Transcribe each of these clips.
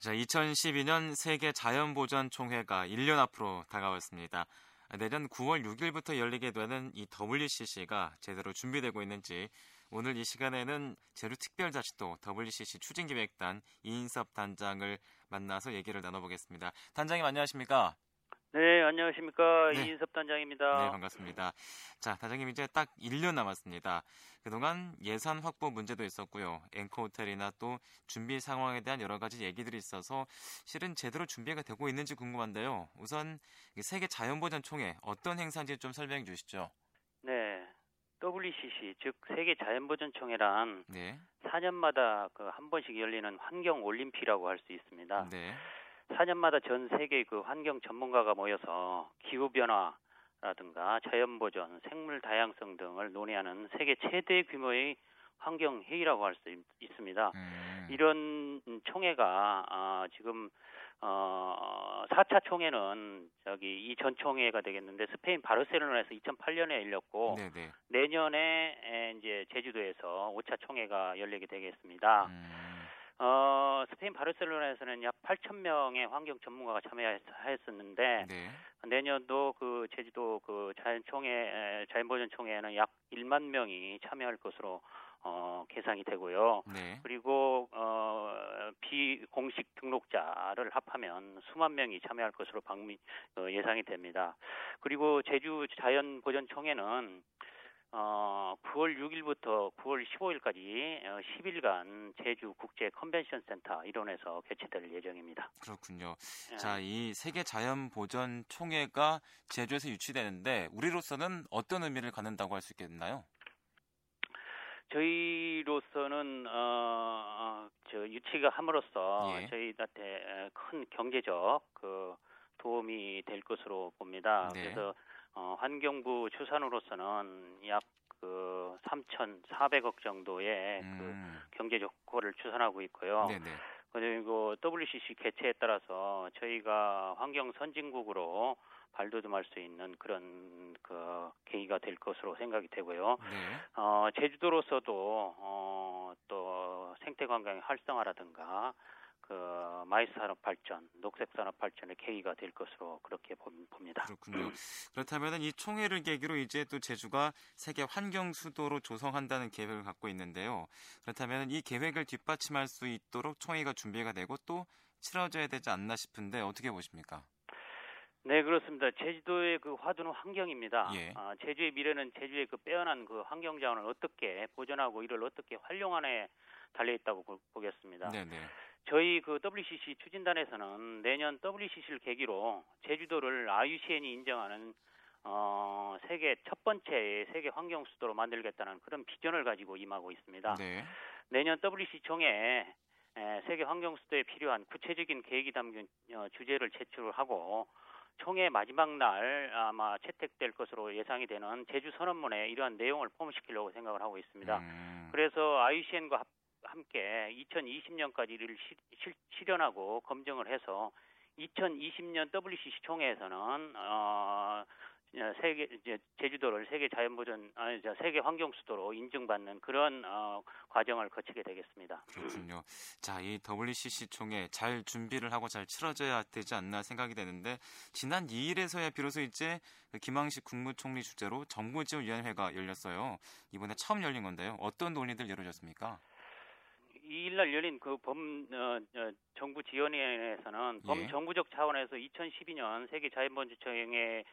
자, 2012년 세계 자연보전 총회가 1년 앞으로 다가왔습니다. 내년 9월 6일부터 열리게 되는 이 WCC가 제대로 준비되고 있는지 오늘 이 시간에는 제주 특별자치도 WCC 추진기획단 이인섭 단장을 만나서 얘기를 나눠보겠습니다. 단장님 안녕하십니까? 네, 안녕하십니까. 네. 이인섭 단장입니다. 네, 반갑습니다. 자, 단장님 이제 딱 1년 남았습니다. 그동안 예산 확보 문제도 있었고요. 앵커 호텔이나 또 준비 상황에 대한 여러 가지 얘기들이 있어서 실은 제대로 준비가 되고 있는지 궁금한데요. 우선 세계 자연보전 총회 어떤 행사인지 좀 설명해 주시죠. 네. WCC, 즉 세계 자연보전 총회란 네. 4년마다 그 한 번씩 열리는 환경 올림픽이라고 할 수 있습니다. 네. 4년마다 전 세계 그 환경 전문가가 모여서 기후 변화라든가 자연 보존, 생물 다양성 등을 논의하는 세계 최대 규모의 환경 회의라고 할 수 있습니다. 음. 이런 총회가 아, 지금 어 4차 총회는 저기 이 전 총회가 되겠는데 스페인 바르셀로나에서 2008년에 열렸고 네, 네. 내년에 에, 이제 제주도에서 5차 총회가 열리게 되겠습니다. 음. 어, 스페인 바르셀로나에서는 약 8천 명의 환경 전문가가 참여하였었는데 네. 내년도 그 제주도 그 자연총회 자연보전총회에는 약 1만 명이 참여할 것으로 어, 계상이 되고요. 네. 그리고 어, 비공식 등록자를 합하면 수만 명이 참여할 것으로 방미 어, 예상이 됩니다. 그리고 제주 자연보전총회는 어, 9월 6일부터 9월 15일까지 어, 10일간 제주 국제 컨벤션 센터 일원에서 개최될 예정입니다. 그렇군요. 예. 자, 이 세계 자연 보전 총회가 제주에서 유치되는데 우리로서는 어떤 의미를 갖는다고 할 수 있겠나요? 저희로서는 어, 어, 저 유치가 함으로써 예. 저희한테 큰 경제적 그 도움이 될 것으로 봅니다. 네. 그래서 어, 환경부 추산으로서는 약 그 3,400억 정도의 그 음. 경제 조건을 추산하고 있고요. 네, 네. 그리고 WCC 개최에 따라서 저희가 환경 선진국으로 발돋움할 수 있는 그런 그 계기가 될 것으로 생각이 되고요. 네. 어, 제주도로서도 어, 또 생태 관광의 활성화라든가 그 마이스 산업 발전, 녹색 산업 발전의 계기가 될 것으로 그렇게 봄- 봅니다. 그렇군요. 그렇다면 이 총회를 계기로 이제 또 제주가 세계 환경 수도로 조성한다는 계획을 갖고 있는데요. 그렇다면 이 계획을 뒷받침할 수 있도록 총회가 준비가 되고 또 치러져야 되지 않나 싶은데 어떻게 보십니까? 네, 그렇습니다. 제주도의 그 화두는 환경입니다. 예. 아, 제주의 미래는 제주의 그 빼어난 그 환경 자원을 어떻게 보존하고 이를 어떻게 활용하에 달려 있다고 보- 보겠습니다. 네, 네. 저희 그 WCC 추진단에서는 내년 WCC를 계기로 제주도를 IUCN이 인정하는 어, 세계 첫 번째의 세계 환경 수도로 만들겠다는 그런 비전을 가지고 임하고 있습니다. 네. 내년 WCC 총회에 에, 세계 환경 수도에 필요한 구체적인 계획이 담긴 어, 주제를 제출을 하고 총회 마지막 날 아마 채택될 것으로 예상이 되는 제주 선언문에 이러한 내용을 포함시키려고 생각을 하고 있습니다. 음, 그래서 IUCN과 합, 함께 2020년까지 이를 시, 실, 실현하고 검증을 해서 2020년 WCC 총회에서는 어, 어, 세계 이제 제주도를 세계 자연보전 아니 저 세계 환경 수도로 인증받는 그런 어, 과정을 거치게 되겠습니다. 그렇군요. 자, 이 WCC 총회 잘 준비를 하고 잘 치러져야 되지 않나 생각이 되는데 지난 2일에서야 비로소 이제 그 김항식 국무총리 주재로 정부 지원 위원회가 열렸어요. 이번에 처음 열린 건데요. 어떤 논의들 이루어졌습니까? 이일날 열린 그 범 어, 어, 정부 지원위원회에서는 예. 범정부적 차원에서 2012년 세계 자연보전총회의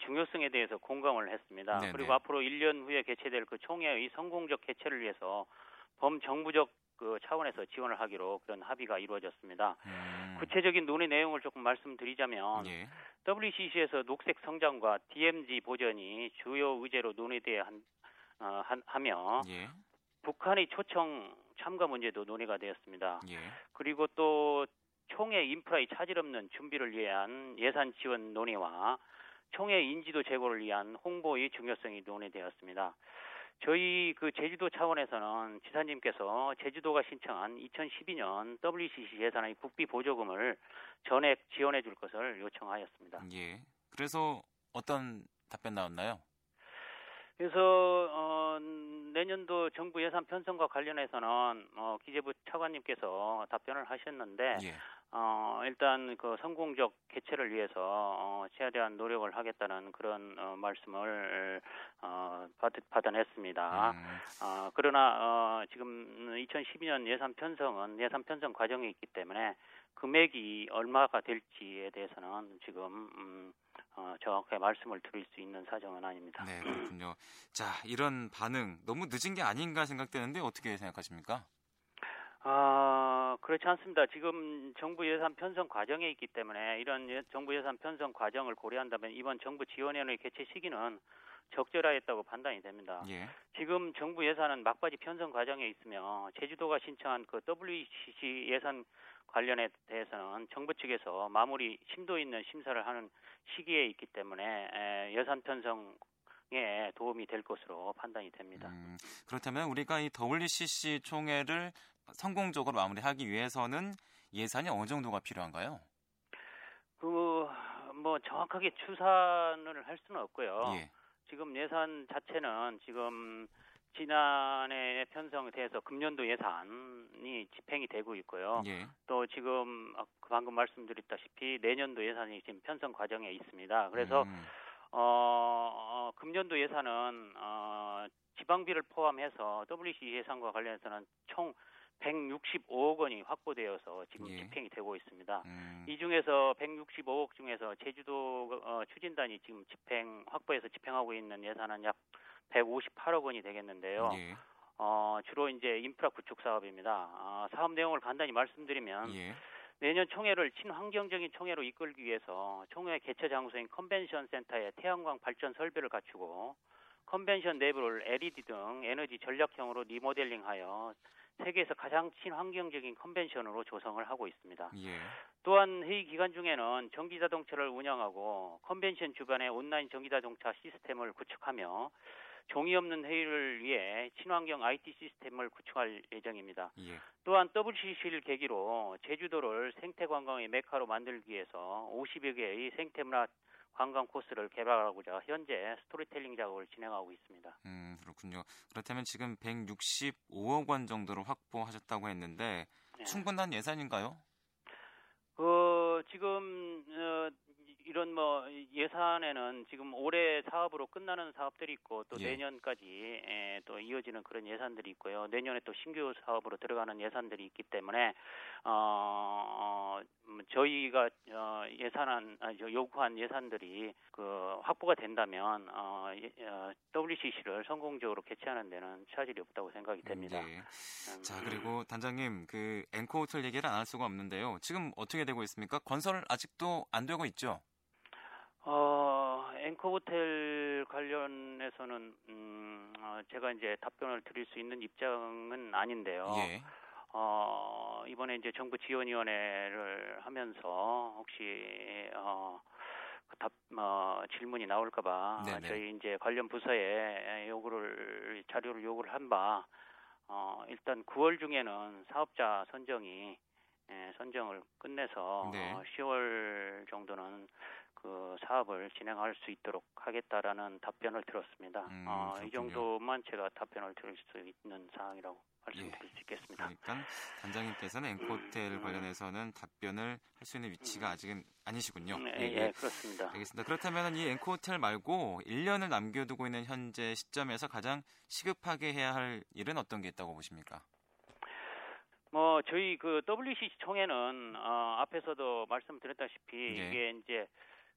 중요성에 대해서 공감을 했습니다. 네네. 그리고 앞으로 1년 후에 개최될 그 총회의 성공적 개최를 위해서 범정부적 그 차원에서 지원을 하기로 그런 합의가 이루어졌습니다. 음, 구체적인 논의 내용을 조금 말씀드리자면 예. WCC에서 녹색 성장과 DMZ 보전이 주요 의제로 논의돼야 한, 어, 한- 하며 예. 북한의 초청 참가 문제도 논의가 되었습니다. 예. 그리고 또 총회 인프라의 차질 없는 준비를 위한 예산 지원 논의와 총회 인지도 제고를 위한 홍보의 중요성이 논의되었습니다. 저희 그 제주도 차원에서는 지사님께서 제주도가 신청한 2012년 WCC 예산의 국비 보조금을 전액 지원해 줄 것을 요청하였습니다. 예. 그래서 어떤 답변 나왔나요? 그래서 어, 내년도 정부 예산 편성과 관련해서는 어, 기재부 차관님께서 답변을 하셨는데 예. 어, 일단 그 성공적 개최를 위해서 어, 최대한 노력을 하겠다는 그런 어, 말씀을 어, 받, 받아냈습니다. 음, 어, 그러나 어, 지금 2012년 예산 편성은 예산 편성 과정에 있기 때문에 금액이 얼마가 될지에 대해서는 지금 음, 어, 정확하게 말씀을 드릴 수 있는 사정은 아닙니다. 네, 그렇군요. 자, 이런 반응 너무 늦은 게 아닌가 생각되는데 어떻게 생각하십니까? 아, 그렇지 않습니다. 지금 정부 예산 편성 과정에 있기 때문에 이런 예- 정부 예산 편성 과정을 고려한다면 이번 정부 지원위원회 개최 시기는 적절하였다고 판단이 됩니다. 예. 지금 정부 예산은 막바지 편성 과정에 있으며 제주도가 신청한 그 WCC 예산 관련에 대해서는 정부 측에서 마무리 심도 있는 심사를 하는 시기에 있기 때문에 에, 예산 편성 에 도움이 될 것으로 판단이 됩니다. 음, 그렇다면 우리가 이 WCC 총회를 성공적으로 마무리하기 위해서는 예산이 어느 정도가 필요한가요? 그뭐 정확하게 추산을 할 수는 없고요. 예. 지금 예산 자체는 지금 지난해 편성돼서 금년도 예산이 집행이 되고 있고요. 예. 또 지금 아, 그 방금 말씀드렸다시피 내년도 예산이 지금 편성 과정에 있습니다. 그래서 음, 어, 어, 금년도 예산은 어, 지방비를 포함해서 WC 예산과 관련해서는 총 165억 원이 확보되어서 지금 예. 집행이 되고 있습니다. 음, 이 중에서 165억 중에서 제주도 어, 추진단이 지금 집행 확보해서 집행하고 있는 예산은 약 158억 원이 되겠는데요. 예. 어, 주로 이제 인프라 구축 사업입니다. 어, 사업 내용을 간단히 말씀드리면 예. 내년 총회를 친환경적인 총회로 이끌기 위해서 총회 개최 장소인 컨벤션 센터에 태양광 발전 설비를 갖추고 컨벤션 내부를 LED 등 에너지 전략형으로 리모델링하여 세계에서 가장 친환경적인 컨벤션으로 조성을 하고 있습니다. 예. 또한 회의 기간 중에는 전기 자동차를 운영하고 컨벤션 주변에 온라인 전기 자동차 시스템을 구축하며 종이 없는 회의를 위해 친환경 IT 시스템을 구축할 예정입니다. 예. 또한 WCC를 계기로 제주도를 생태 관광의 메카로 만들기 위해서 50여 개의 생태 문화 관광 코스를 개발하고자 현재 스토리텔링 작업을 진행하고 있습니다. 음, 그렇군요. 그렇다면 지금 165억 원 정도를 확보하셨다고 했는데 예. 충분한 예산인가요? 어, 지금 어, 뭐 예산에는 지금 올해 사업으로 끝나는 사업들이 있고 또 예. 내년까지 에, 또 이어지는 그런 예산들이 있고요. 내년에 또 신규 사업으로 들어가는 예산들이 있기 때문에 어, 음, 저희가 어, 예산안 아, 저 요구한 예산들이 그 확보가 된다면 어, 예, 어, WCC를 성공적으로 개최하는 데는 차질이 없다고 생각이 됩니다. 음, 예. 음, 자, 그리고 단장님, 그 앵커 호텔 얘기를 안 할 수가 없는데요. 지금 어떻게 되고 있습니까? 건설 아직도 안 되고 있죠? 어, 앵커 호텔 관련해서는 음, 어, 제가 이제 답변을 드릴 수 있는 입장은 아닌데요. 예. 어, 이번에 이제 정부 지원위원회를 하면서 혹시 어, 그 답, 어, 질문이 나올까봐 네네. 저희 이제 관련 부서에 요구를 자료를 요구를 한 바 어, 일단 9월 중에는 사업자 선정이 예, 선정을 끝내서 네. 어, 10월 정도는 그 사업을 진행할 수 있도록 하겠다라는 답변을 들었습니다. 음, 어, 이. 정도만 제가 답변을 드릴 수 있는 사항이라고 예. 말씀드릴 수 있겠습니다. 그러니까 단장님께서는 앵커 호텔 관련해서는 답변을 할 수 있는 위치가 아직은 아니시군요. 음, 예, 예, 예. 예, 그렇습니다. 알겠습니다. 그렇다면 이 앵커 호텔 말고 1년을 남겨두고 있는 현재 시점에서 가장 시급하게 해야 할 일은 어떤 게 있다고 보십니까? 뭐 저희 그 WCC 총회는 어, 앞에서도 말씀드렸다시피 예. 이게 이제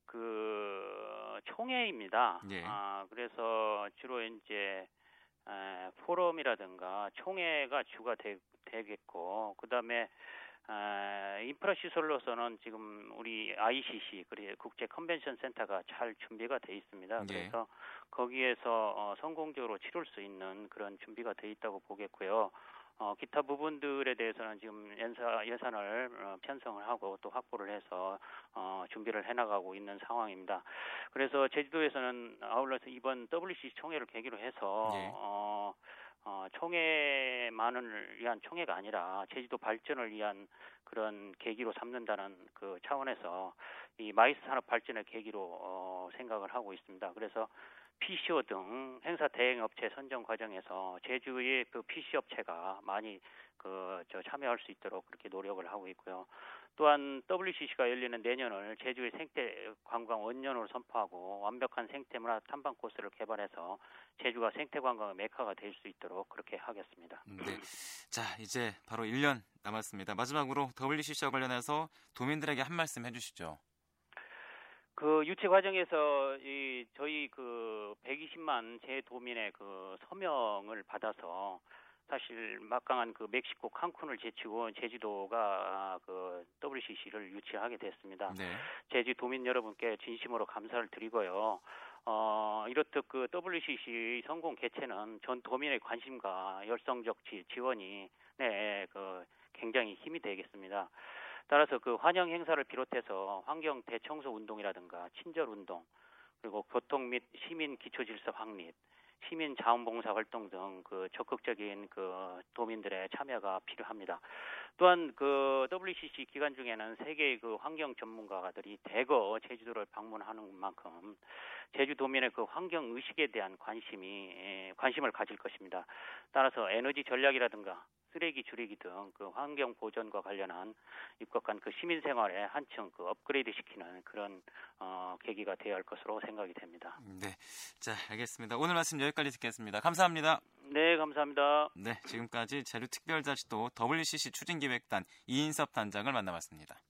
그 총회입니다. 예. 아 그래서 주로 이제 에, 포럼이라든가 총회가 주가 되, 되겠고 그다음에 에, 인프라 시설로서는 지금 우리 ICC 그리고 국제 컨벤션 센터가 잘 준비가 돼 있습니다. 예. 그래서 거기에서 어, 성공적으로 치룰 수 있는 그런 준비가 돼 있다고 보겠고요. 어, 기타 부분들에 대해서는 지금 연사, 예산을 어, 편성을 하고 또 확보를 해서 어, 준비를 해나가고 있는 상황입니다. 그래서 제주도에서는 아울러서 이번 WCC 총회를 계기로 해서 예. 어, 어, 총회만을 위한 총회가 아니라 제주도 발전을 위한 그런 계기로 삼는다는 그 차원에서 이 마이스 산업 발전의 계기로 어, 생각을 하고 있습니다. 그래서 PCO 등 행사 대행 업체 선정 과정에서 제주의 그 PCO 업체가 많이 그 저 참여할 수 있도록 그렇게 노력을 하고 있고요. 또한 WCC가 열리는 내년을 제주의 생태 관광 원년으로 선포하고 완벽한 생태 문화 탐방 코스를 개발해서 제주가 생태 관광의 메카가 될 수 있도록 그렇게 하겠습니다. 네. 자, 이제 바로 1년 남았습니다. 마지막으로 WCC와 관련해서 도민들에게 한 말씀 해 주시죠. 그 유치 과정에서 이 저희 그 120만 재도민의 그 서명을 받아서 사실 막강한 그 멕시코 칸쿤을 제치고 제주도가 그 WCC를 유치하게 됐습니다. 네. 제주 도민 여러분께 진심으로 감사를 드리고요. 어, 이렇듯 그 WCC 성공 개최는 전 도민의 관심과 열성적 지, 지원이 네, 그 굉장히 힘이 되겠습니다. 따라서 그 환영 행사를 비롯해서 환경 대청소 운동이라든가 친절 운동 그리고 교통 및 시민 기초 질서 확립 시민 자원봉사 활동 등 그 적극적인 그 도민들의 참여가 필요합니다. 또한 그 WCC 기간 중에는 세계의 그 환경 전문가들이 대거 제주도를 방문하는 만큼 제주 도민의 그 환경 의식에 대한 관심이 에, 관심을 가질 것입니다. 따라서 에너지 전략이라든가 쓰레기 줄이기 등 그 환경 보전과 관련한 입각한 그 시민 생활에 한층 그 업그레이드 시키는 그런 어, 계기가 되어야 할 것으로 생각이 됩니다. 네. 자, 알겠습니다. 오늘 말씀 여기까지 듣겠습니다. 감사합니다. 네, 감사합니다. 네, 지금까지 제주특별자치도 WCC 추진기획단 이인섭 단장을 만나봤습니다.